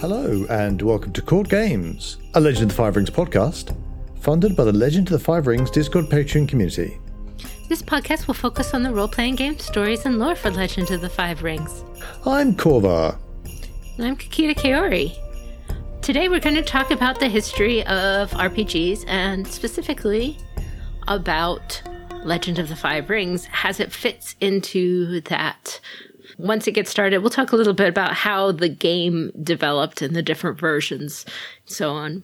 Hello, and welcome to Court Games, a Legend of the Five Rings podcast, funded by the Legend of the Five Rings Discord Patreon community. This podcast will focus on the role playing game stories and lore for Legend of the Five Rings. I'm Korvar. And I'm Kakita Kaori. Today we're going to talk about the history of RPGs and specifically about Legend of the Five Rings as it fits into that. Once it gets started, we'll talk a little bit about how the game developed and the different versions, and so on.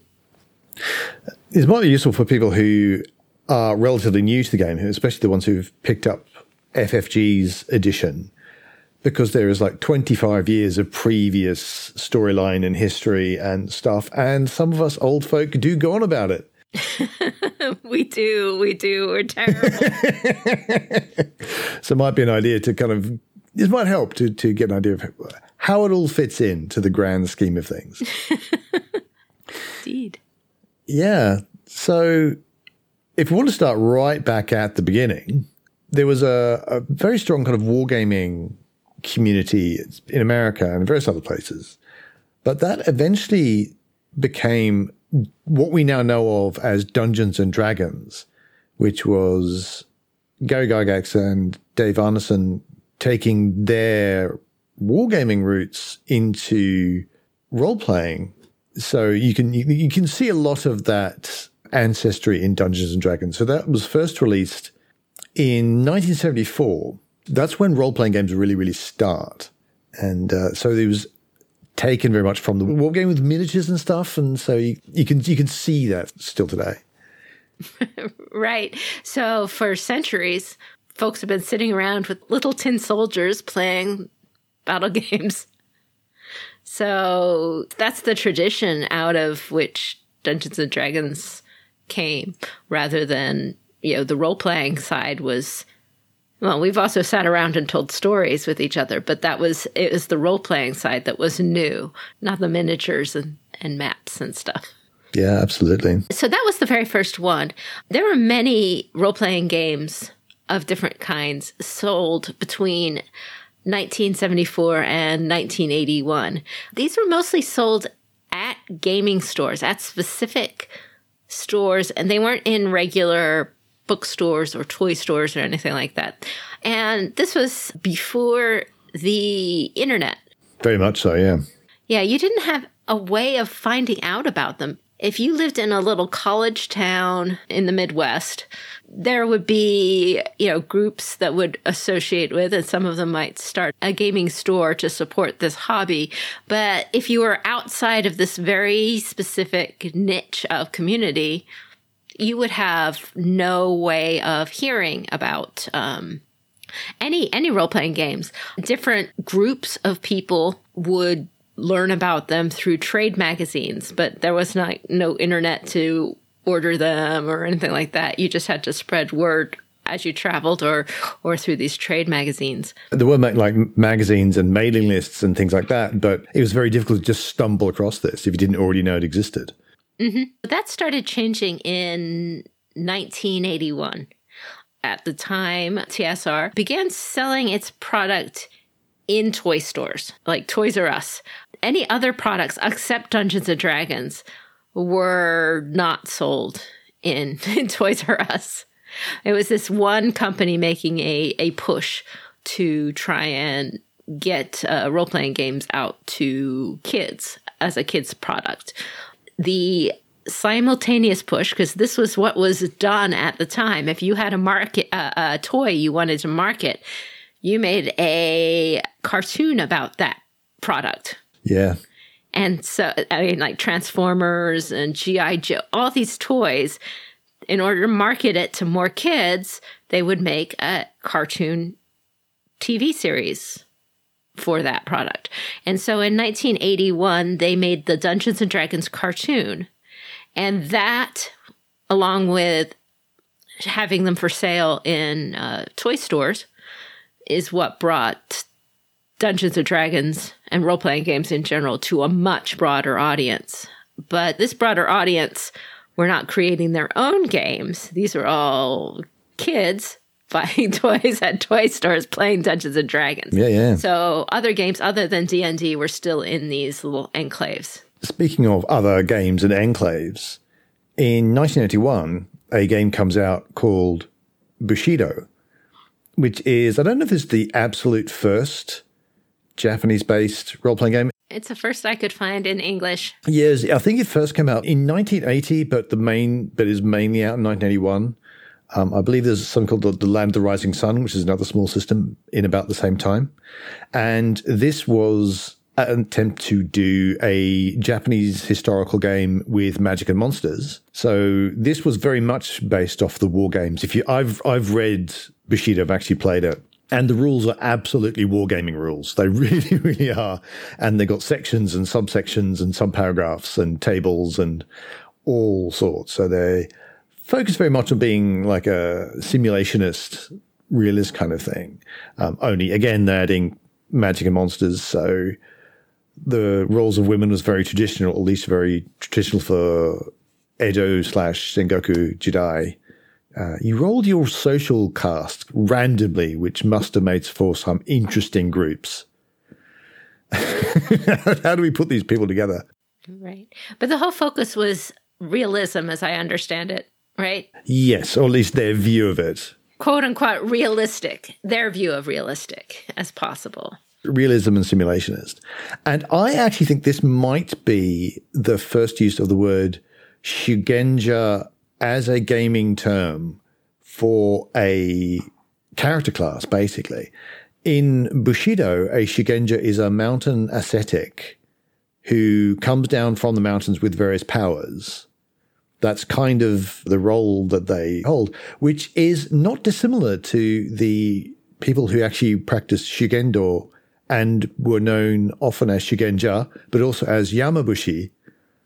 It might be useful for people who are relatively new to the game, especially the ones who've picked up FFG's edition, because there is like 25 years of previous storyline and history and stuff. And some of us old folk do go on about it. we do, we do. We're terrible. so it might be an idea to kind of, this might help to, to get an idea of how it all fits in to the grand scheme of things. Indeed. Yeah. So if we want to start right back at the beginning, there was a, a very strong kind of wargaming community in America and various other places. But that eventually became what we now know of as Dungeons and Dragons, which was Gary Gygax and Dave Arneson taking their wargaming roots into role playing. So you can you, you can see a lot of that ancestry in Dungeons and Dragons. So that was first released in 1974. That's when role playing games really, really start. And uh, so it was taken very much from the war game with miniatures and stuff. And so you, you can you can see that still today. right. So for centuries, folks have been sitting around with little tin soldiers playing battle games. So that's the tradition out of which Dungeons and Dragons came rather than, you know, the role playing side was well, we've also sat around and told stories with each other, but that was it was the role playing side that was new, not the miniatures and, and maps and stuff. Yeah, absolutely. So that was the very first one. There were many role playing games of different kinds sold between 1974 and 1981. These were mostly sold at gaming stores, at specific stores, and they weren't in regular bookstores or toy stores or anything like that. And this was before the internet. Very much so, yeah. Yeah, you didn't have a way of finding out about them. If you lived in a little college town in the Midwest, there would be, you know, groups that would associate with, and some of them might start a gaming store to support this hobby. But if you were outside of this very specific niche of community, you would have no way of hearing about um, any any role playing games. Different groups of people would learn about them through trade magazines, but there was not no internet to order them or anything like that. You just had to spread word as you traveled or or through these trade magazines. There were like magazines and mailing lists and things like that, but it was very difficult to just stumble across this if you didn't already know it existed. Mm-hmm. That started changing in 1981. At the time, TSR began selling its product in toy stores, like Toys R Us. Any other products except Dungeons and Dragons were not sold in, in Toys R Us. It was this one company making a, a push to try and get uh, role playing games out to kids as a kids product. The simultaneous push, because this was what was done at the time. If you had a market uh, a toy you wanted to market, you made a cartoon about that product. Yeah. And so, I mean, like Transformers and G.I. Joe, all these toys, in order to market it to more kids, they would make a cartoon TV series for that product. And so in 1981, they made the Dungeons and Dragons cartoon. And that, along with having them for sale in uh, toy stores, is what brought Dungeons and Dragons and role playing games in general to a much broader audience. But this broader audience were not creating their own games. These are all kids buying toys at toy stores playing Dungeons and Dragons. Yeah, yeah. So other games other than D&D were still in these little enclaves. Speaking of other games and enclaves, in 1981, a game comes out called Bushido, which is, I don't know if it's the absolute first Japanese based role playing game. It's the first I could find in English. Yes, I think it first came out in 1980, but the main, but is mainly out in 1981. Um, I believe there's something called the, the, Land of the Rising Sun, which is another small system in about the same time. And this was an attempt to do a Japanese historical game with magic and monsters. So this was very much based off the war games. If you, I've, I've read Bushido, I've actually played it. And the rules are absolutely wargaming rules. They really, really are. And they've got sections and subsections and subparagraphs and tables and all sorts. So they focus very much on being like a simulationist, realist kind of thing. Um, only, again, they're adding magic and monsters. So the roles of women was very traditional, at least very traditional for Edo slash Sengoku Jidai. Uh, you rolled your social caste randomly, which must have made for some interesting groups. How do we put these people together? Right. But the whole focus was realism, as I understand it, right? Yes, or at least their view of it. Quote unquote realistic, their view of realistic as possible. Realism and simulationist. And I actually think this might be the first use of the word Shugenja as a gaming term for a character class, basically. In Bushido, a Shugenja is a mountain ascetic who comes down from the mountains with various powers. That's kind of the role that they hold, which is not dissimilar to the people who actually practice Shugendo and were known often as Shugenja, but also as Yamabushi,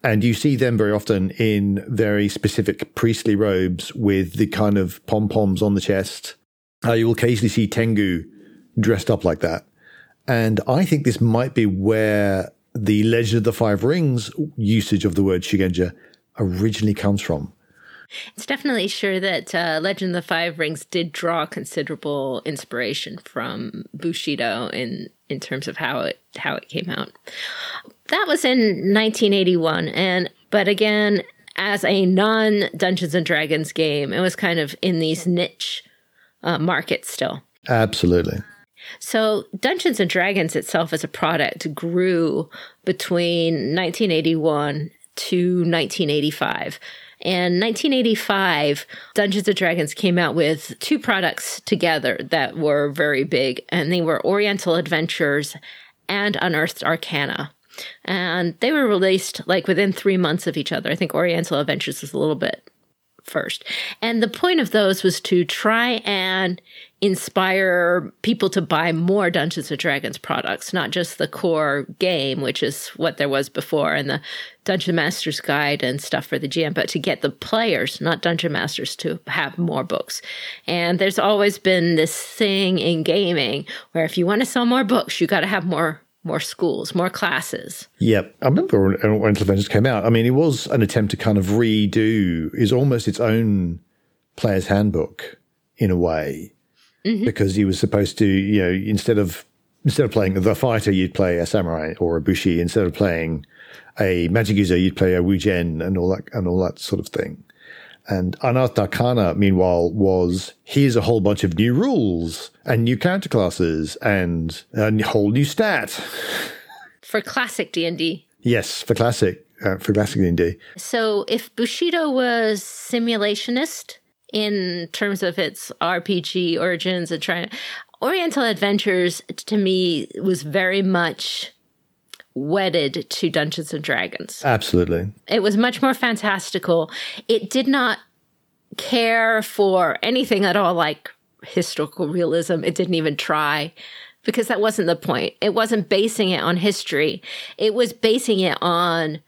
and you see them very often in very specific priestly robes with the kind of pom poms on the chest. Uh, you will occasionally see Tengu dressed up like that. And I think this might be where the Legend of the Five Rings usage of the word Shugenja originally comes from. It's definitely sure that uh, Legend of the Five Rings did draw considerable inspiration from Bushido in in terms of how it how it came out. That was in 1981, and but again, as a non Dungeons and Dragons game, it was kind of in these niche uh, markets still. Absolutely. So, Dungeons and Dragons itself as a product grew between 1981 to 1985. And 1985, Dungeons and Dragons came out with two products together that were very big, and they were Oriental Adventures and Unearthed Arcana. And they were released like within three months of each other. I think Oriental Adventures was a little bit first. And the point of those was to try and inspire people to buy more Dungeons and Dragons products, not just the core game, which is what there was before, and the Dungeon Master's Guide and stuff for the GM, but to get the players, not Dungeon Masters, to have more books. And there's always been this thing in gaming where if you want to sell more books, you got to have more more schools, more classes. Yep. I remember when Oriental Adventures came out. I mean, it was an attempt to kind of redo, is almost its own player's handbook in a way, mm-hmm. because you were supposed to, you know, instead of instead of playing the fighter, you'd play a samurai or a bushi. Instead of playing a magic user, you'd play a wujen and all that and all that sort of thing. And Unearthed Arcana, meanwhile, was here's a whole bunch of new rules and new character classes and a whole new stat. For classic D&D. Yes, for classic, uh, for classic D&D. So if Bushido was simulationist in terms of its RPG origins and trying, Oriental Adventures to me was very much wedded to Dungeons and Dragons. Absolutely. It was much more fantastical. It did not care for anything at all like historical realism. It didn't even try because that wasn't the point. It wasn't basing it on history. It was basing it on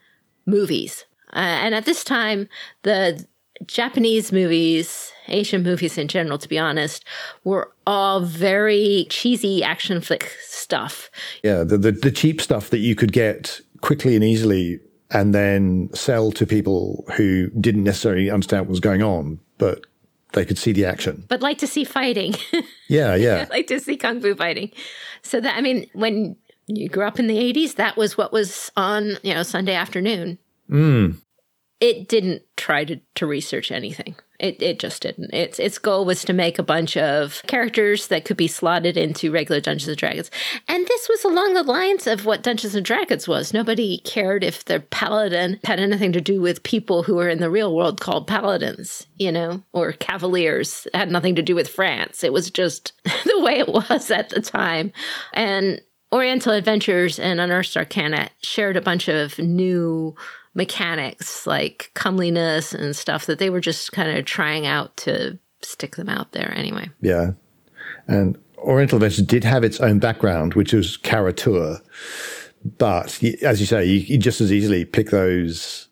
movies. Uh, and at this time, the Japanese movies, Asian movies in general, to be honest, were all very cheesy action flick stuff. Yeah, the, the, the cheap stuff that you could get quickly and easily and then sell to people who didn't necessarily understand what was going on, but they could see the action. but like to see fighting. Yeah, yeah. like to see kung fu fighting. So that I mean, when you grew up in the '80s, that was what was on you know Sunday afternoon. Mm. It didn't try to, to research anything. It it just didn't. Its its goal was to make a bunch of characters that could be slotted into regular Dungeons and Dragons, and this was along the lines of what Dungeons and Dragons was. Nobody cared if their paladin had anything to do with people who were in the real world called paladins, you know, or cavaliers. It had nothing to do with France. It was just the way it was at the time, and Oriental Adventures and Unearthed Arcana shared a bunch of new mechanics like comeliness and stuff that they were just kind of trying out to stick them out there anyway. Yeah. And Oriental Adventures did have its own background, which was caricature. But as you say, you, you just as easily pick those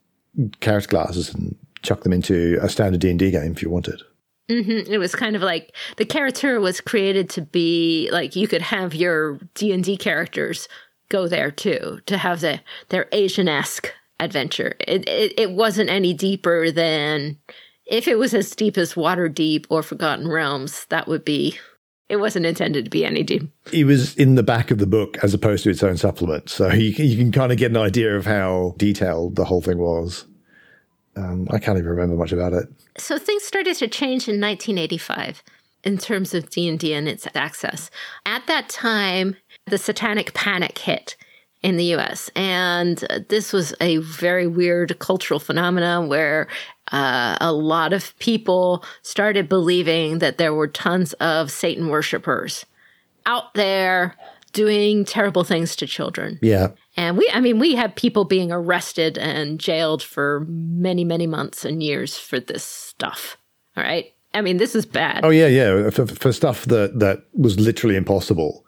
character classes and chuck them into a standard D&D game if you wanted. hmm It was kind of like the character was created to be like you could have your D and D characters go there too to have the their Asian esque adventure. It, it it wasn't any deeper than if it was as deep as Waterdeep or Forgotten Realms. That would be. It wasn't intended to be any deep. It was in the back of the book as opposed to its own supplement. So you, can- you can kind of get an idea of how detailed the whole thing was. Um, I can't even remember much about it. So things started to change in 1985 in terms of D&D and its access. At that time, the satanic panic hit in the US and uh, this was a very weird cultural phenomenon where uh, a lot of people started believing that there were tons of Satan worshippers out there doing terrible things to children. Yeah. And we, I mean, we had people being arrested and jailed for many, many months and years for this stuff. All right. I mean, this is bad. Oh yeah, yeah. For, for stuff that that was literally impossible,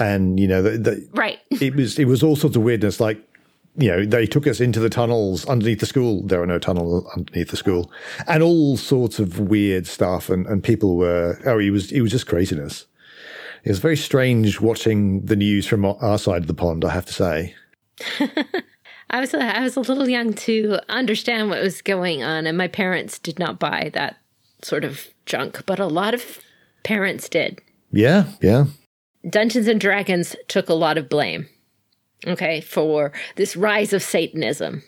and you know, the, the, Right. it was it was all sorts of weirdness. Like, you know, they took us into the tunnels underneath the school. There were no tunnels underneath the school, and all sorts of weird stuff. And and people were oh, it was it was just craziness. It was very strange watching the news from our- our side of the pond. I have to say. I was, I was a little young to understand what was going on, and my parents did not buy that sort of junk, but a lot of parents did. Yeah, yeah, Dungeons and Dragons took a lot of blame, okay, for this rise of Satanism.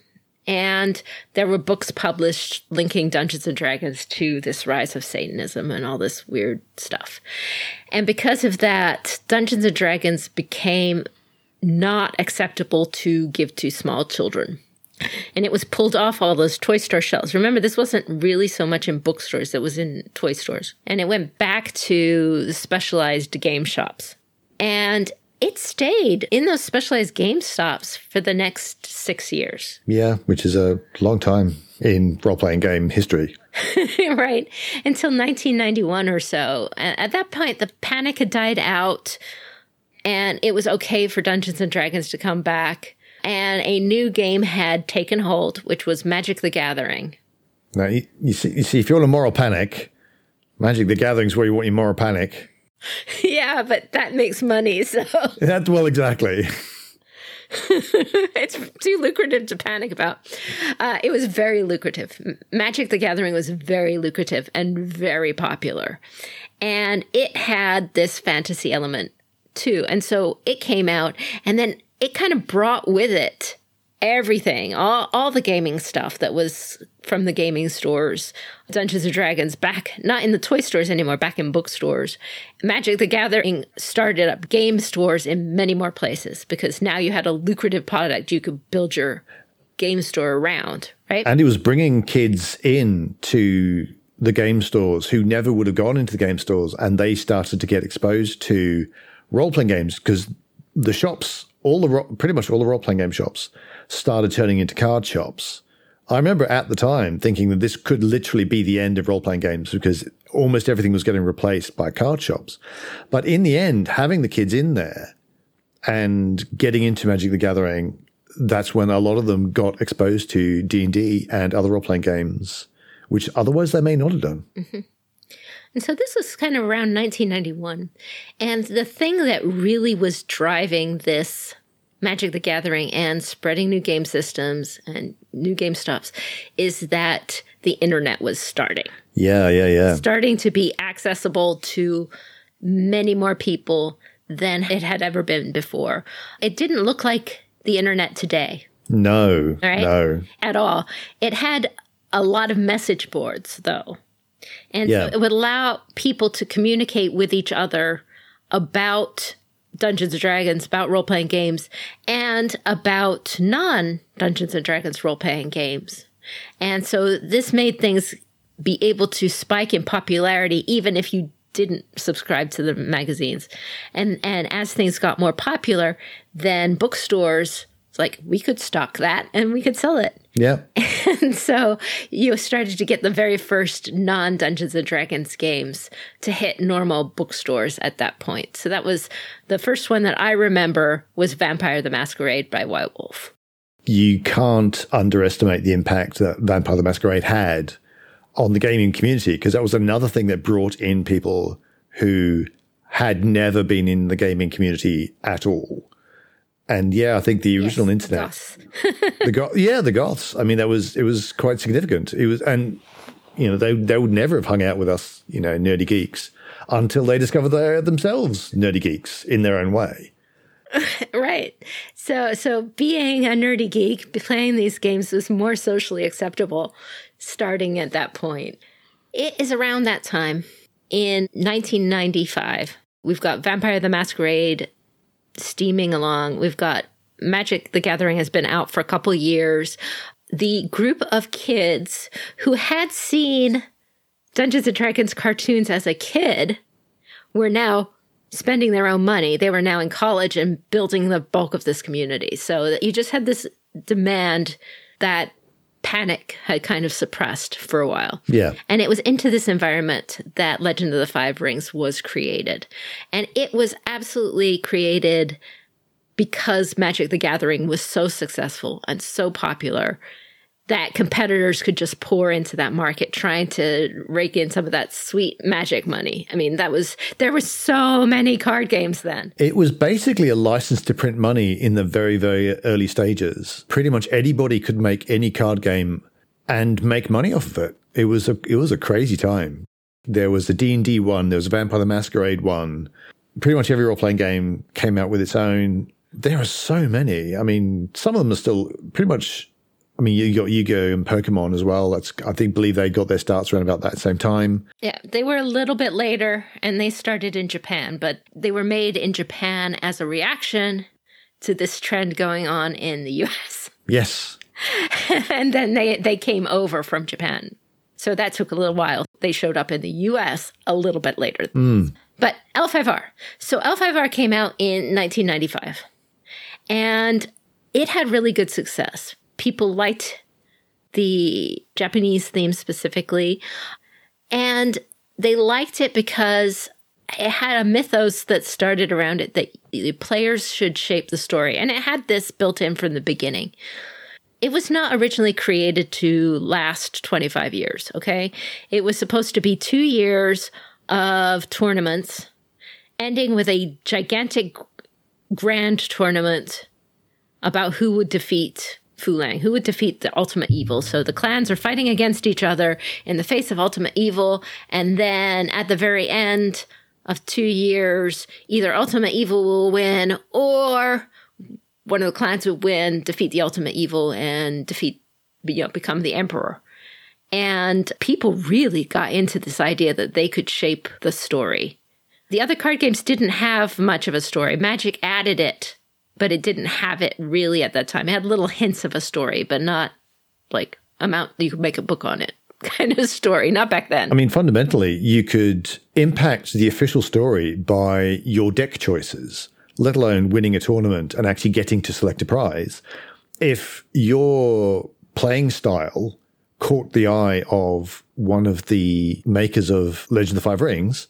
And there were books published linking Dungeons and Dragons to this rise of Satanism and all this weird stuff. And because of that, Dungeons and Dragons became not acceptable to give to small children. And it was pulled off all those toy store shelves. Remember, this wasn't really so much in bookstores, it was in toy stores. And it went back to the specialized game shops. And it stayed in those specialized game stops for the next six years. yeah. Which is a long time in role playing game history. right until 1991 or so at that point the panic had died out and it was okay for dungeons and dragons to come back and a new game had taken hold which was magic the gathering Now, you, you see, you see, if you want a moral panic, Magic the Gathering's where you want your moral panic. yeah but that makes money so That well, exactly. it's too lucrative to panic about. Uh, it was very lucrative. Magic the Gathering was very lucrative and very popular. And it had this fantasy element too. And so it came out and then it kind of brought with it everything, all, all the gaming stuff that was from the gaming stores, Dungeons and Dragons back, not in the toy stores anymore, back in bookstores. Magic the Gathering started up game stores in many more places because now you had a lucrative product you could build your game store around, right? And it was bringing kids in to the game stores who never would have gone into the game stores, and they started to get exposed to role playing games because the shops, all the ro- pretty much all the role playing game shops, started turning into card shops. I remember at the time thinking that this could literally be the end of role playing games because almost everything was getting replaced by card shops. But in the end, having the kids in there and getting into Magic the Gathering, that's when a lot of them got exposed to D and other role playing games, which otherwise they may not have done. Mm-hmm. And so this was kind of around 1991. And the thing that really was driving this Magic the Gathering and spreading new game systems and new game stops is that the internet was starting. Yeah, yeah, yeah. Starting to be accessible to many more people than it had ever been before. It didn't look like the internet today. No, right? no. At all. It had a lot of message boards, though. And Yeah. so it would allow people to communicate with each other about Dungeons and Dragons, about role playing games, and about non Dungeons and Dragons role playing games. And so this made things be able to spike in popularity even if you didn't subscribe to the magazines. And and as things got more popular, then bookstores like we could stock that and we could sell it. Yeah. And so you started to get the very first non Dungeons and Dragons games to hit normal bookstores at that point. So that was the first one that I remember was Vampire the Masquerade by White Wolf. you can't underestimate the impact that Vampire the Masquerade had on the gaming community because that was another thing that brought in people who had never been in the gaming community at all. And yeah, I think the original Yes, internet, Goths. the go- yeah, the goths. I mean, that was it was quite significant. It was, and you know, they they would never have hung out with us, you know, nerdy geeks, until they discovered they're themselves nerdy geeks in their own way. right. So so being a nerdy geek, playing these games was more socially acceptable starting at that point. It is around that time in 1995. We've got Vampire the Masquerade steaming along. We've got Magic the Gathering has been out for a couple years. The group of kids who had seen Dungeons and Dragons cartoons as a kid were now spending their own money. They were now in college and building the bulk of this community. So you just had this demand that panic had kind of suppressed for a while. Yeah. And it was into this environment that Legend of the Five Rings was created. And it was absolutely created because Magic the Gathering was so successful and so popular that competitors could just pour into that market trying to rake in some of that sweet magic money. I mean, that was there were so many card games then. It was basically a license to print money in the very, very early stages. Pretty much anybody could make any card game and make money off of it. It was a it was a crazy time. There was a D&D one, there was a Vampire the Masquerade one. Pretty much every role-playing game came out with its own. There are so many. I mean, some of them are still pretty much I mean, you got Yu-Gi-Oh and Pokemon as well. That's I think believe they got their starts around about that same time. Yeah, they were a little bit later and they started in Japan, but they were made in Japan as a reaction to this trend going on in the US. Yes. and then they they came over from Japan. So that took a little while. They showed up in the US a little bit later. Hmm. But L5R. So L5R came out in 1995. And it had really good success. People liked the Japanese theme specifically. And they liked it because it had a mythos that started around it that the players should shape the story. And it had this built in from the beginning. It was not originally created to last 25 years, okay? It was supposed to be two years of tournaments, ending with a gigantic grand tournament about who would defeat Fu Leng, who would defeat the ultimate evil. So the clans are fighting against each other in the face of ultimate evil. And then at the very end of two years, either ultimate evil will win or one of the clans will win, defeat the ultimate evil, and defeat, you know, become the emperor. And people really got into this idea that they could shape the story. The other card games didn't have much of a story. Magic added it, but it didn't have it really at that time. It had little hints of a story, but not like amount you could make a book on it kind of story. Not back then. I mean, fundamentally, you could impact the official story by your deck choices, let alone winning a tournament and actually getting to select a prize. If your playing style caught the eye of one of the makers of Legend of the Five Rings,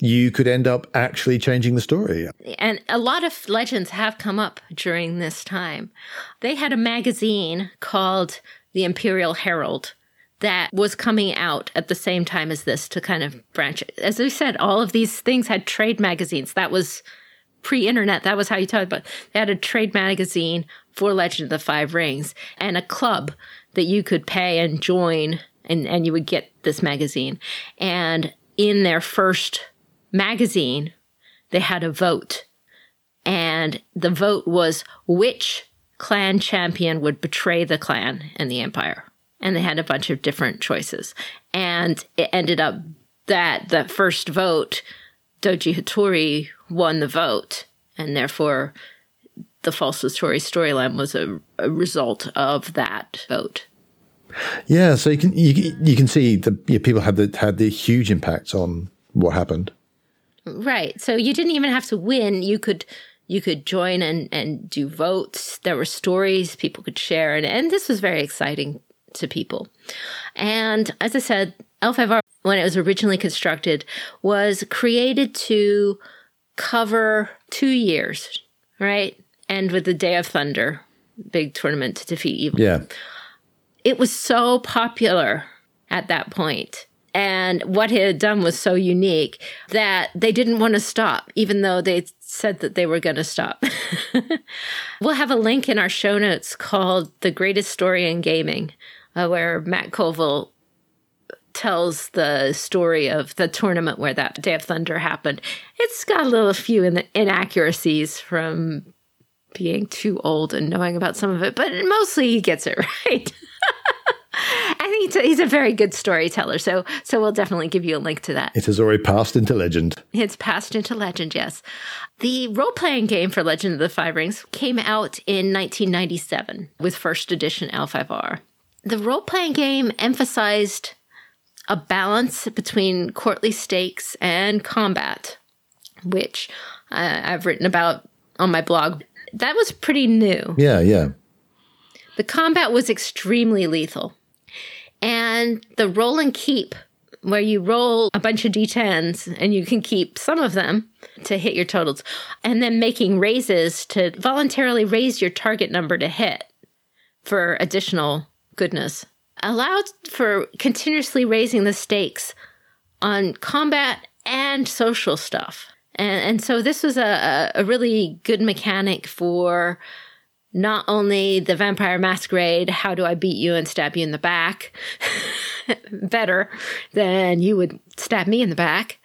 you could end up actually changing the story. And a lot of legends have come up during this time. They had a magazine called the Imperial Herald that was coming out at the same time as this to kind of branch. As I said, all of these things had trade magazines. That was pre-internet, that was how you talked about. They had a trade magazine for Legend of the Five Rings and a club that you could pay and join, and and you would get this magazine. And in their first magazine, they had a vote, and the vote was which clan champion would betray the clan and the empire. And they had a bunch of different choices. And it ended up that the first vote, Doji Hoturi won the vote. And therefore, the false Hoturi storyline was a, a, result of that vote. Yeah, so you can you, you can see the yeah, people had the had the huge impact on what happened. Right. So you didn't even have to win. You could you could join and, and do votes. There were stories people could share, and, and this was very exciting to people. And as I said, L5R, when it was originally constructed, was created to cover two years, right? And with the Day of Thunder, big tournament to defeat evil. Yeah. It was so popular at that point and what he had done was so unique that they didn't want to stop, even though they said that they were going to stop. we'll have a link in our show notes called The Greatest Story in Gaming, uh, where Matt Colville tells the story of the tournament where that Day of Thunder happened. It's got a little few in inaccuracies from being too old and knowing about some of it, but mostly he gets it right. I think a, he's a very good storyteller. So, so we'll definitely give you a link to that. It has already passed into legend. It's passed into legend, yes. The role playing game for Legend of the Five Rings came out in 1997 with first edition L5R. The role playing game emphasized a balance between courtly stakes and combat, which uh, I've written about on my blog. That was pretty new. Yeah, yeah. The combat was extremely lethal. And the roll and keep, where you roll a bunch of d10s and you can keep some of them to hit your totals, and then making raises to voluntarily raise your target number to hit for additional goodness, allowed for continuously raising the stakes on combat and social stuff. And, and so this was a, a really good mechanic for not only the vampire masquerade, how do I beat you and stab you in the back better than you would stab me in the back,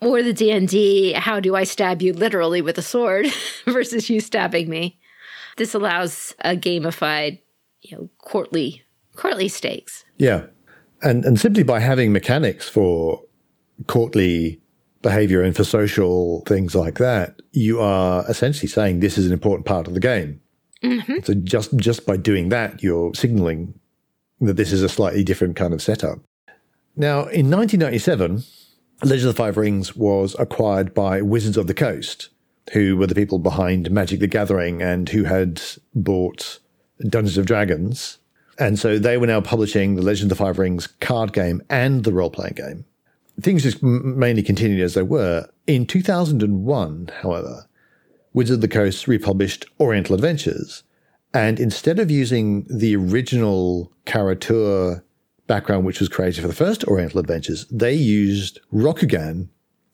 or the D&D, how do I stab you literally with a sword versus you stabbing me. This allows a gamified, you know, courtly courtly stakes. Yeah. And and simply by having mechanics for courtly behavior and for social things like that, you are essentially saying this is an important part of the game. Mm-hmm. So just just by doing that, you're signaling that this is a slightly different kind of setup. Now, in 1997, Legend of the Five Rings was acquired by Wizards of the Coast, who were the people behind Magic the Gathering and who had bought Dungeons of Dragons. And so they were now publishing the Legend of the Five Rings card game and the role playing game. Things just mainly continued as they were. In 2001, however, Wizards of the Coast republished Oriental Adventures. And instead of using the original Kara-Tur background, which was created for the first Oriental Adventures, they used Rokugan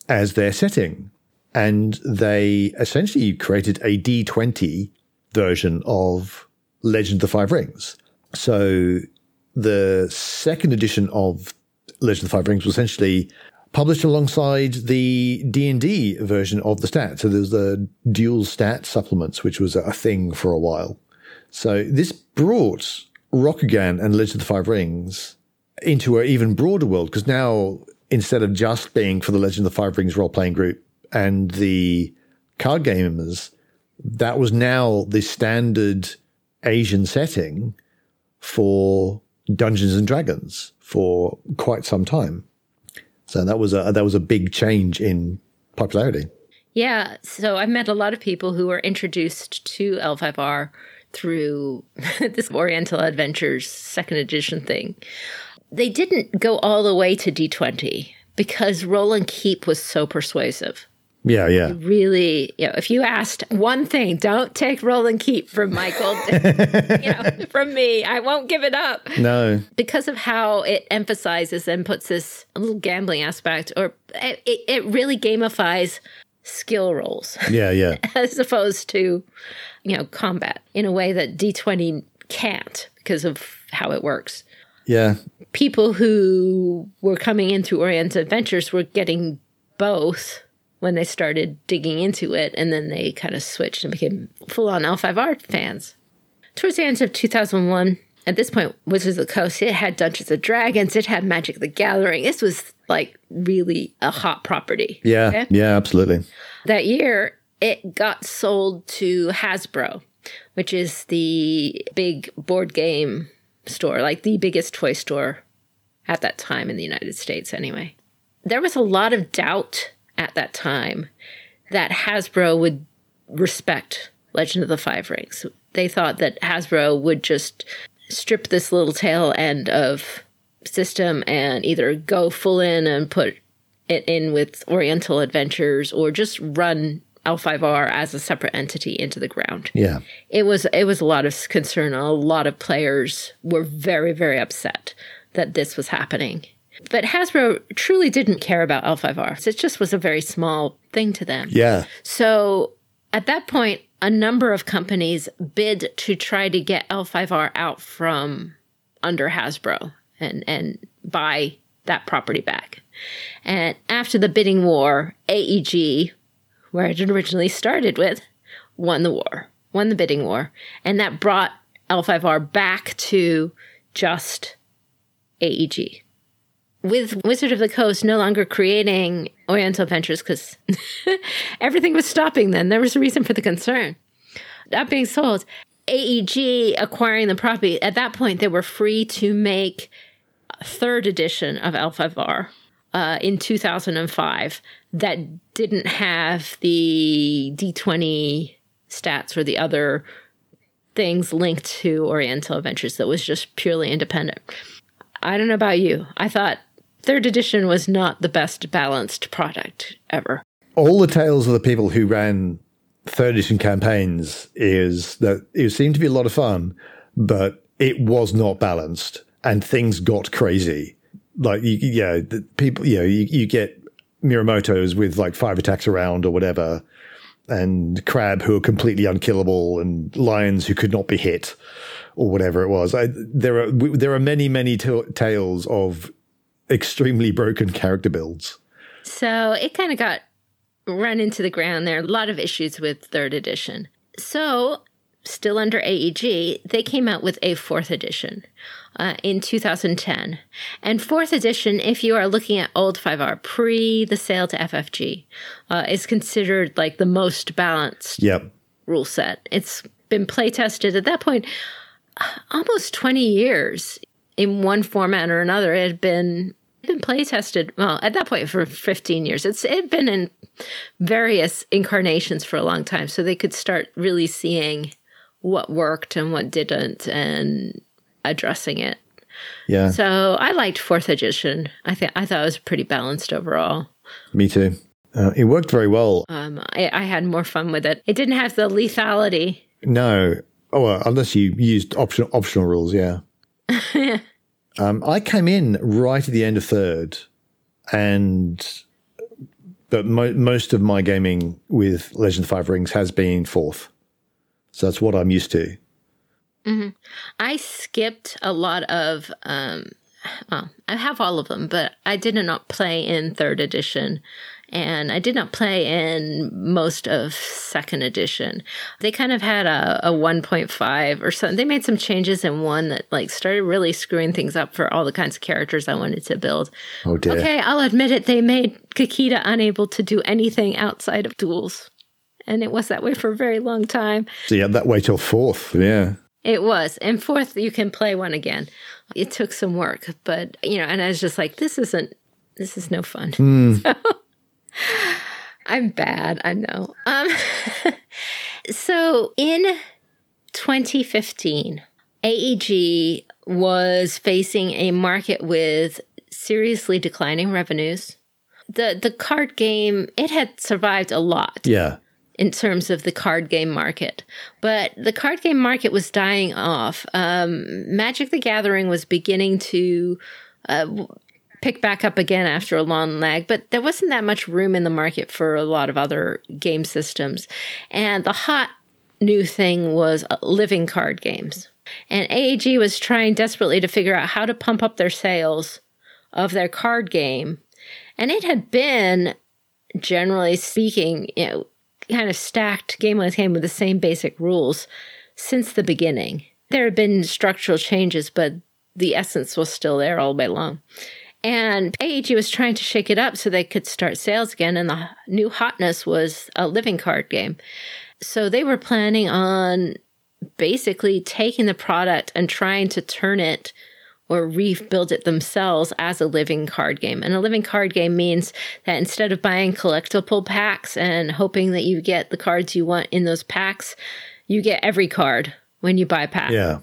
as their setting. And they essentially created a D20 version of Legend of the Five Rings. So the second edition of Legend of the Five Rings was essentially published alongside the D&D version of the stat. So there's the dual stat supplements, which was a thing for a while. So this brought Rokugan and Legend of the Five Rings into an even broader world because now instead of just being for the Legend of the Five Rings role-playing group and the card gamers, that was now the standard Asian setting for Dungeons and Dragons for quite some time. So that was a that was a big change in popularity. Yeah, so I've met a lot of people who were introduced to L5R through this Oriental Adventures second edition thing. They didn't go all the way to D20 because roll and keep was so persuasive. Yeah, yeah. Really, you know, if you asked one thing, don't take roll and keep from Michael, you know, from me. I won't give it up. No. Because of how it emphasizes and puts this little gambling aspect, or it, it really gamifies skill rolls Yeah, yeah. as opposed to, you know, combat in a way that D20 can't because of how it works. Yeah. People who were coming in through Oriental Adventures were getting both when they started digging into it, and then they kind of switched and became full on L5R fans. Towards the end of 2001, at this point, Wizards of the Coast, it had Dungeons and Dragons, it had Magic the Gathering. This was like really a hot property. Yeah. Okay? Yeah, absolutely. That year, it got sold to Hasbro, which is the big board game store, like the biggest toy store at that time in the United States, anyway. There was a lot of doubt at that time that Hasbro would respect Legend of the Five Rings. They thought that Hasbro would just strip this little tail end of system and either go full in and put it in with Oriental Adventures or just run L5R as a separate entity into the ground. Yeah. It was it was a lot of concern. A lot of players were very very upset that this was happening. But Hasbro truly didn't care about L5R. It just was a very small thing to them. Yeah. So at that point, a number of companies bid to try to get L5R out from under Hasbro and, and buy that property back. And after the bidding war, AEG, where it originally started with, won the war, won the bidding war. And that brought L5R back to just AEG with Wizard of the Coast no longer creating Oriental Adventures because everything was stopping then. There was a reason for the concern. That being sold, AEG acquiring the property, at that point, they were free to make a third edition of L5R uh, in 2005 that didn't have the D20 stats or the other things linked to Oriental Adventures that was just purely independent. I don't know about you. I thought third edition was not the best balanced product ever. All the tales of the people who ran third edition campaigns is that it seemed to be a lot of fun, but it was not balanced and things got crazy. Like, you, yeah, the people, you know, you, you get Mirumotos with like five attacks around or whatever, and Crab who are completely unkillable, and Lions who could not be hit or whatever it was. I, there are there are many many t- tales of extremely broken character builds. So it kind of got run into the ground. There are a lot of issues with third edition. So, still under AEG, they came out with a fourth edition uh, in 2010. And fourth edition, if you are looking at L5R pre the sale to FFG, uh, is considered like the most balanced Yep. rule set. It's been play tested at that point almost 20 years in one format or another. It had been been play tested well at that point for 15 years. It's it had been in various incarnations for a long time, so they could start really seeing what worked and what didn't and addressing it. Yeah. So I liked fourth edition. I think I thought it was pretty balanced overall. Me too. Uh, it worked very well. Um, I, I had more fun with it. It didn't have the lethality. No. Oh, well, unless you used optional optional rules, yeah. um, I came in right at the end of third, and but mo- most of my gaming with Legend of Five Rings has been fourth, so that's what I'm used to. I skipped a lot of, um, well, I have all of them, but I did not play in third edition. And I did not play in most of second edition. They kind of had a, a 1.5 or something. They made some changes in one that like started really screwing things up for all the kinds of characters I wanted to build. Oh dear. Okay, I'll admit it. They made Kakita unable to do anything outside of duels. And it was that way for a very long time. So yeah, that way till fourth. Yeah. It was. And fourth, you can play one again. It took some work, but, you know, and I was just like, this isn't, this is no fun. Hmm. So, I'm bad. I know. Um, so in 2015, AEG was facing a market with seriously declining revenues. The, the card game, it had survived a lot Yeah. in terms of the card game market. But the card game market was dying off. Um, Magic the Gathering was beginning to uh, pick back up again after a long lag, but there wasn't that much room in the market for a lot of other game systems. And the hot new thing was uh, living card games. And AEG was trying desperately to figure out how to pump up their sales of their card game. And it had been, generally speaking, you know, kind of stacked game with game with the same basic rules since the beginning. There had been structural changes, but the essence was still there all the way long. And AEG was trying to shake it up so they could start sales again. And the new hotness was a living card game. So they were planning on basically taking the product and trying to turn it or rebuild it themselves as a living card game. And a living card game means that instead of buying collectible packs and hoping that you get the cards you want in those packs, you get every card when you buy a pack. Yeah.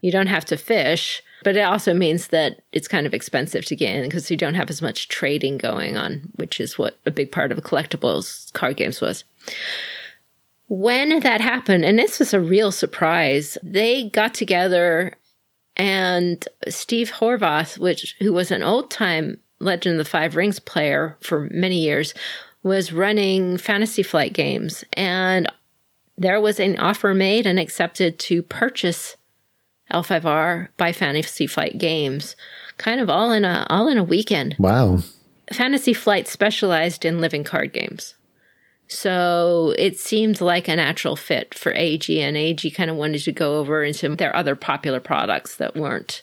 You don't have to fish, but it also means that it's kind of expensive to get in because you don't have as much trading going on, which is what a big part of collectibles card games was. When that happened, and this was a real surprise, they got together and Steve Horvath, which who was an old time Legend of the Five Rings player for many years, was running Fantasy Flight games, and there was an offer made and accepted to purchase L5R by Fantasy Flight Games, kind of all in a all in a weekend. Wow. Fantasy Flight specialized in living card games. So it seemed like a natural fit for AEG, and AEG kind of wanted to go over into their other popular products that weren't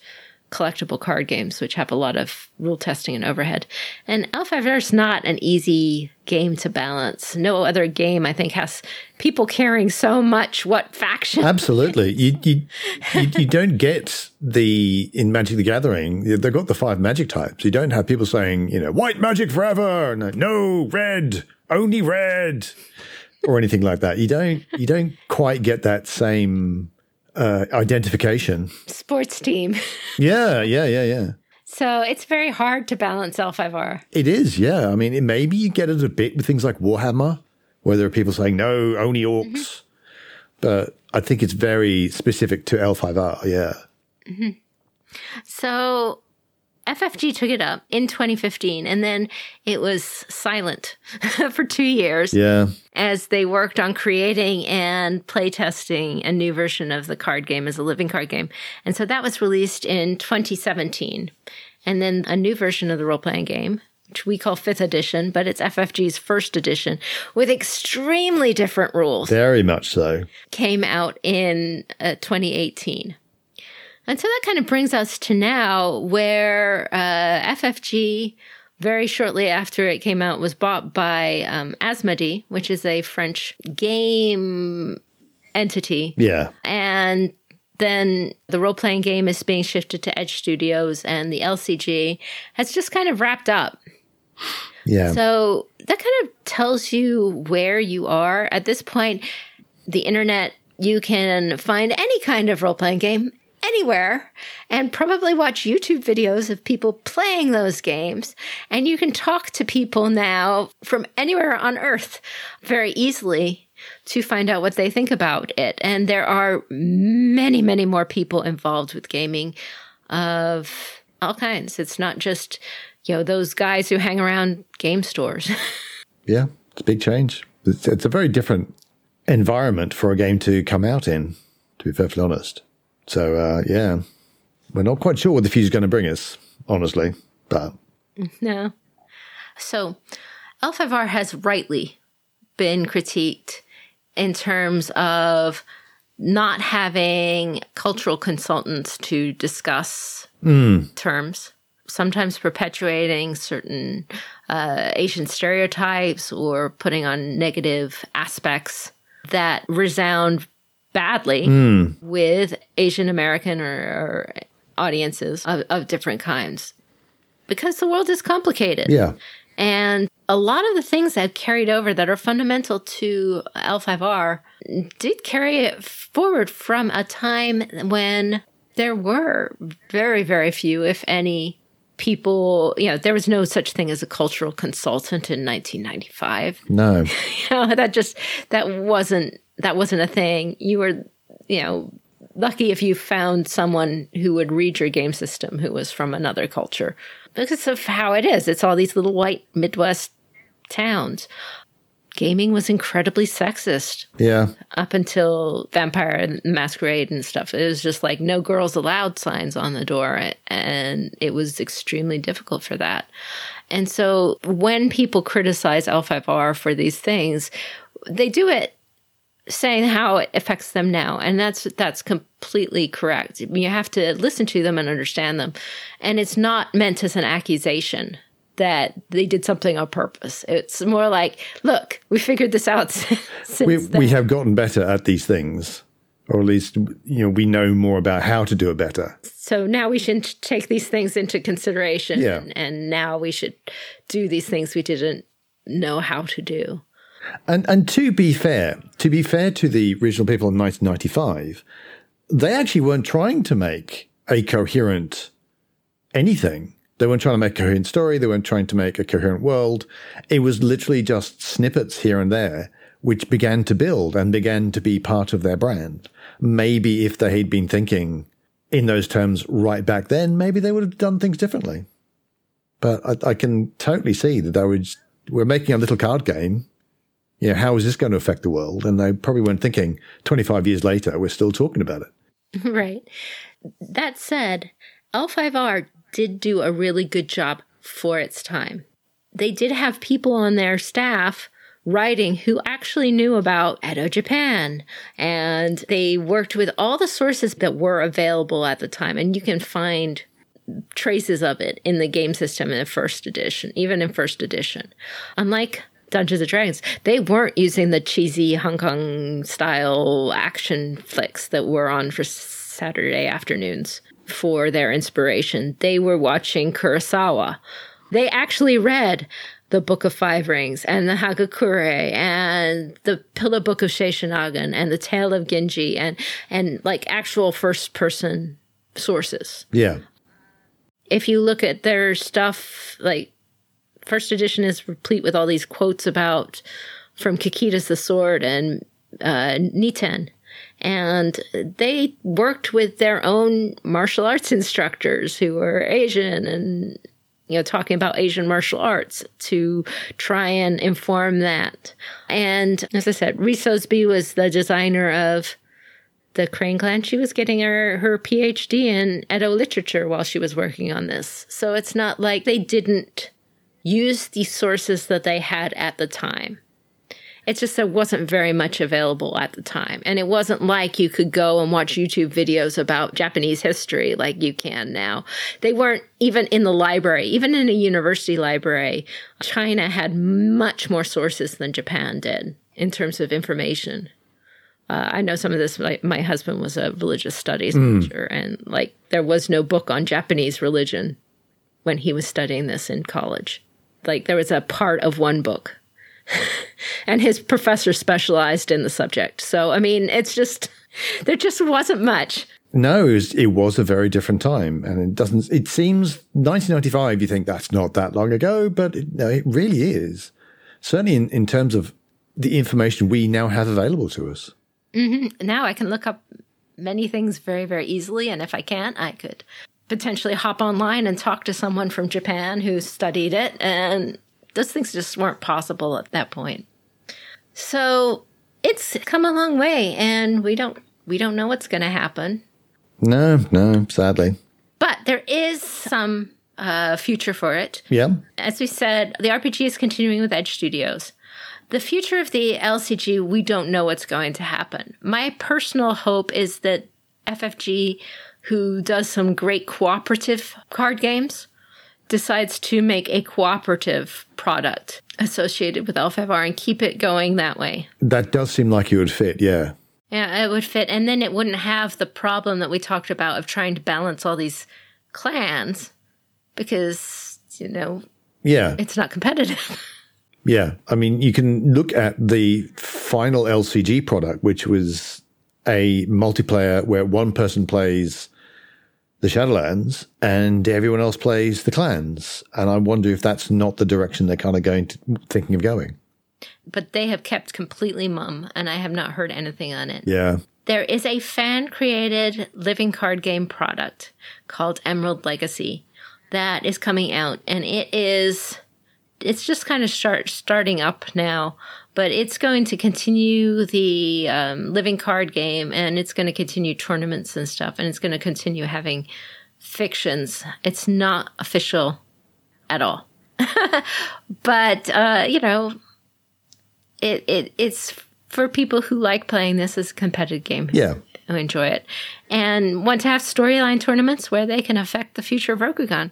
collectible card games, which have a lot of rule testing and overhead. And L5R is not an easy game to balance. No other game, I think, has people caring so much what faction. Absolutely. You, you, you, you, don't get the, in Magic the Gathering, they've got the five magic types. You don't have people saying, you know, white magic forever, no, no red, only red, or anything like that. You don't, you don't quite get that same uh, identification. Sports team. yeah, yeah, yeah, yeah. So it's very hard to balance L5R. It is, yeah. I mean, it, maybe you get it a bit with things like Warhammer, where there are people saying, no, only orcs. Mm-hmm. But I think it's very specific to L5R, yeah. Mm-hmm. So FFG took it up in 2015 and then it was silent for two years. Yeah. As they worked on creating and playtesting a new version of the card game as a living card game. And so that was released in 2017. And then a new version of the role playing game, which we call fifth edition, but it's FFG's first edition with extremely different rules. Very much so. Came out in uh, 2018. And so that kind of brings us to now where uh, FFG, very shortly after it came out, was bought by um, Asmodee, which is a French game entity. Yeah. And then the role playing game is being shifted to Edge Studios, and the LCG has just kind of wrapped up. Yeah. So that kind of tells you where you are. At this point, the internet, you can find any kind of role playing game anywhere and probably watch YouTube videos of people playing those games. And you can talk to people now from anywhere on earth very easily to find out what they think about it. And there are many, many more people involved with gaming of all kinds. It's not just, you know, those guys who hang around game stores. yeah, it's a big change. It's, it's a very different environment for a game to come out in, to be perfectly honest. So uh, yeah, we're not quite sure what the future is going to bring us, honestly. But no. So L5R has rightly been critiqued in terms of not having cultural consultants to discuss mm. terms, sometimes perpetuating certain uh, Asian stereotypes or putting on negative aspects that resound badly mm. with Asian American or, or audiences of, of different kinds because the world is complicated. Yeah. And a lot of the things that carried over that are fundamental to L5R did carry it forward from a time when there were very, very few, if any, people, you know, there was no such thing as a cultural consultant in 1995. No. you know, that just, that wasn't that wasn't a thing. You were, you know, lucky if you found someone who would read your game system who was from another culture because of how it is. It's all these little white Midwest towns. Gaming was incredibly sexist Yeah. up until Vampire and Masquerade and stuff. It was just like no girls allowed signs on the door, and it was extremely difficult for that. And so when people criticize L5R for these things, they do it saying how it affects them now and that's that's completely correct you have to listen to them and understand them and it's not meant as an accusation that they did something on purpose it's more like look we figured this out since We, then. we have gotten better at these things, or at least, you know, we know more about how to do it better. so now we should take these things into consideration Yeah. and, and now we should do these things we didn't know how to do And and to be fair, to be fair to the original people in 1995, they actually weren't trying to make a coherent anything. They weren't trying to make a coherent story. They weren't trying to make a coherent world. It was literally just snippets here and there, which began to build and began to be part of their brand. Maybe if they had been thinking in those terms right back then, maybe they would have done things differently. But I, I can totally see that they were, we're making a little card game you know, how is this going to affect the world? And they probably weren't thinking 25 years later, we're still talking about it. Right. That said, L5R did do a really good job for its time. They did have people on their staff writing who actually knew about Edo Japan, and they worked with all the sources that were available at the time. And you can find traces of it in the game system in the first edition, even in first edition. Unlike Dungeons and Dragons, they weren't using the cheesy Hong Kong style action flicks that were on for Saturday afternoons for their inspiration. They were watching Kurosawa. They actually read the Book of Five Rings and the Hagakure and the Pillow Book of Sei Shonagon and the Tale of Genji and and like actual first person sources Yeah. if you look at their stuff, like first edition is replete with all these quotes about from Kakita's the Sword and uh, Niten. And they worked with their own martial arts instructors who were Asian and, you know, talking about Asian martial arts to try and inform that. And as I said, Ree Soesbee was the designer of the Crane Clan, she was getting her, her PhD in Edo literature while she was working on this. So it's not like they didn't use the sources that they had at the time. It's just there wasn't very much available at the time. And it wasn't like you could go and watch YouTube videos about Japanese history like you can now. They weren't even in the library, even in a university library. China had much more sources than Japan did in terms of information. Uh, I know some of this. My, my husband was a religious studies major, and like there was no book on Japanese religion when he was studying this in college. Like there was a part of one book, and his professor specialized in the subject. So I mean, it's just there just wasn't much. No, it was, it was a very different time. And it doesn't, it seems 1995, you think that's not that long ago, but it, no, it really is. Certainly in, in terms of the information we now have available to us. Mm-hmm. Now I can look up many things very very easily, and if I can't, I could potentially hop online and talk to someone from Japan who studied it, and those things just weren't possible at that point. So it's come a long way, and we don't we don't know what's going to happen. No, no, sadly. But there is some uh, future for it. Yeah. As we said, the RPG is continuing with Edge Studios. The future of the LCG, we don't know what's going to happen. My personal hope is that FFG, who does some great cooperative card games, decides to make a cooperative product associated with L5R and keep it going that way. That does seem like it would fit. Yeah. Yeah, it would fit. And then it wouldn't have the problem that we talked about of trying to balance all these clans because, you know, Yeah. it's not competitive. Yeah. I mean, you can look at the final LCG product, which was a multiplayer where one person plays the Shadowlands and everyone else plays the clans. And I wonder if that's not the direction they're kind of going to thinking of going. but they have kept completely mum, and I have not heard anything on it. Yeah. there is a fan created living card game product called Emerald Legacy that is coming out and it is it's just kind of start starting up now but it's going to continue the um, living card game and it's going to continue tournaments and stuff and it's going to continue having fictions it's not official at all but uh, you know it, it it's for people who like playing this as a competitive game Yeah. who enjoy it and want to have storyline tournaments where they can affect the future of Rokugan.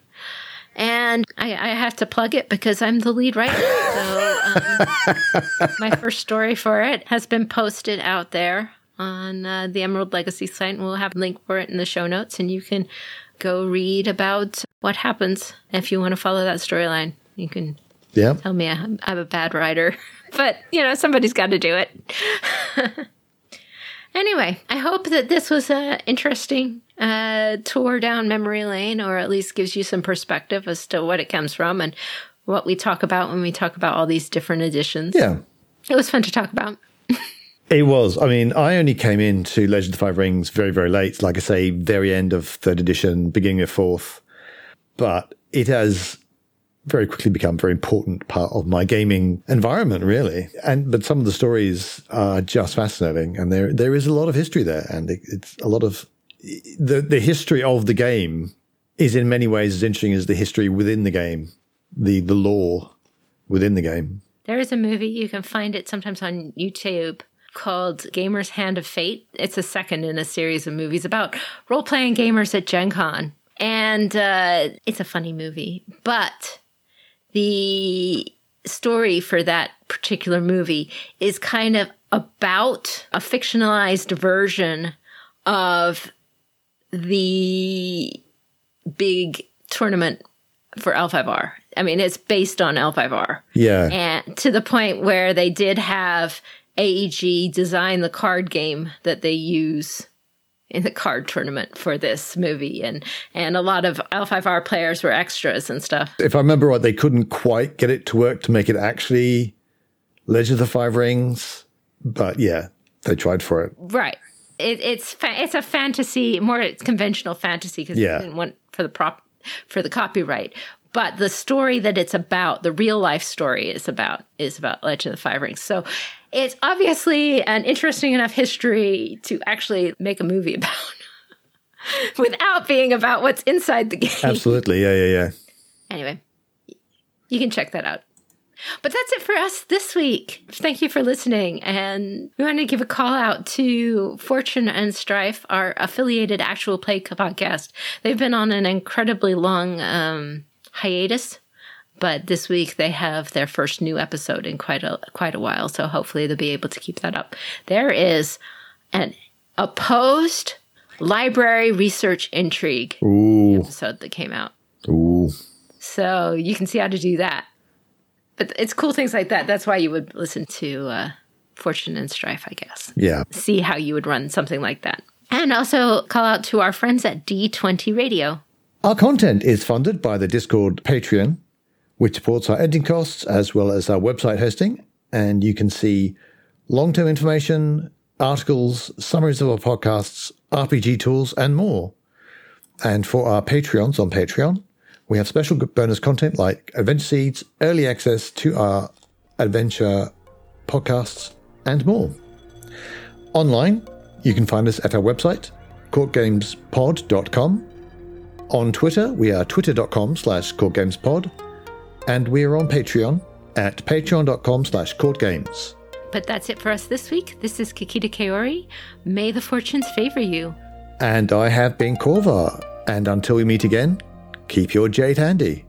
And I, I have to plug it because I'm the lead writer. So um, my first story for it has been posted out there on uh, the Emerald Legacy site, and we'll have a link for it in the show notes, and you can go read about what happens if you want to follow that storyline. You can Yeah. tell me I'm, I'm a bad writer, but you know somebody's got to do it. anyway, I hope that this was an interesting uh, tour down memory lane, or at least gives you some perspective as to what it comes from and what we talk about when we talk about all these different editions. Yeah. It was fun to talk about. It was. I mean, I only came into Legend of the Five Rings very, very late. Like I say, very end of third edition, beginning of fourth. But it has very quickly become a very important part of my gaming environment, really. And but some of the stories are just fascinating, and there there is a lot of history there, and it, it's a lot of the the history of the game is in many ways as interesting as the history within the game, the the lore within the game. There is a movie, you can find it sometimes on YouTube called Gamer's Hand of Fate. It's a second in a series of movies about role playing gamers at Gen Con. And uh, it's a funny movie. But the story for that particular movie is kind of about a fictionalized version of the big tournament for L5R. I mean, it's based on L5R Yeah, and to the point where they did have AEG design the card game that they use in the card tournament for this movie and and a lot of L5R players were extras and stuff. if I remember right, they couldn't quite get it to work to make it actually Legend of the Five Rings, but yeah, they tried for it. Right. It, it's fa- it's a fantasy, more it's conventional fantasy because Yeah. didn't want for the prop for the copyright. But the story that it's about, the real life story is about is about Legend of the Five Rings. So it's obviously an interesting enough history to actually make a movie about without being about what's inside the game. Absolutely, yeah, yeah, yeah. Anyway, you can check that out. But that's it for us this week. Thank you for listening. And we want to give a call out to Fortune and Strife, our affiliated actual play podcast. They've been on an incredibly long um, hiatus, but this week they have their first new episode in quite a quite a while. So hopefully they'll be able to keep that up. There is an opposed library research intrigue Ooh, episode that came out. ooh, So you can see how to do that. But it's cool things like that. That's why you would listen to uh, Fortune and Strife, I guess. yeah. See how you would run something like that. And also call out to our friends at D20 Radio. Our content is funded by the Discord Patreon, which supports our editing costs as well as our website hosting. And you can see long term information, articles, summaries of our podcasts, RPG tools, and more. And for our Patreons on Patreon, we have special bonus content like Adventure Seeds, early access to our adventure podcasts, and more. Online, you can find us at our website, courtgamespod.com. On Twitter, we are twitter.com slash courtgamespod. And we are on Patreon at patreon.com slash courtgames. But that's it for us this week. This is Kakita Kaori. May the fortunes favor you. And I have been Corvar. And until we meet again, keep your jade handy.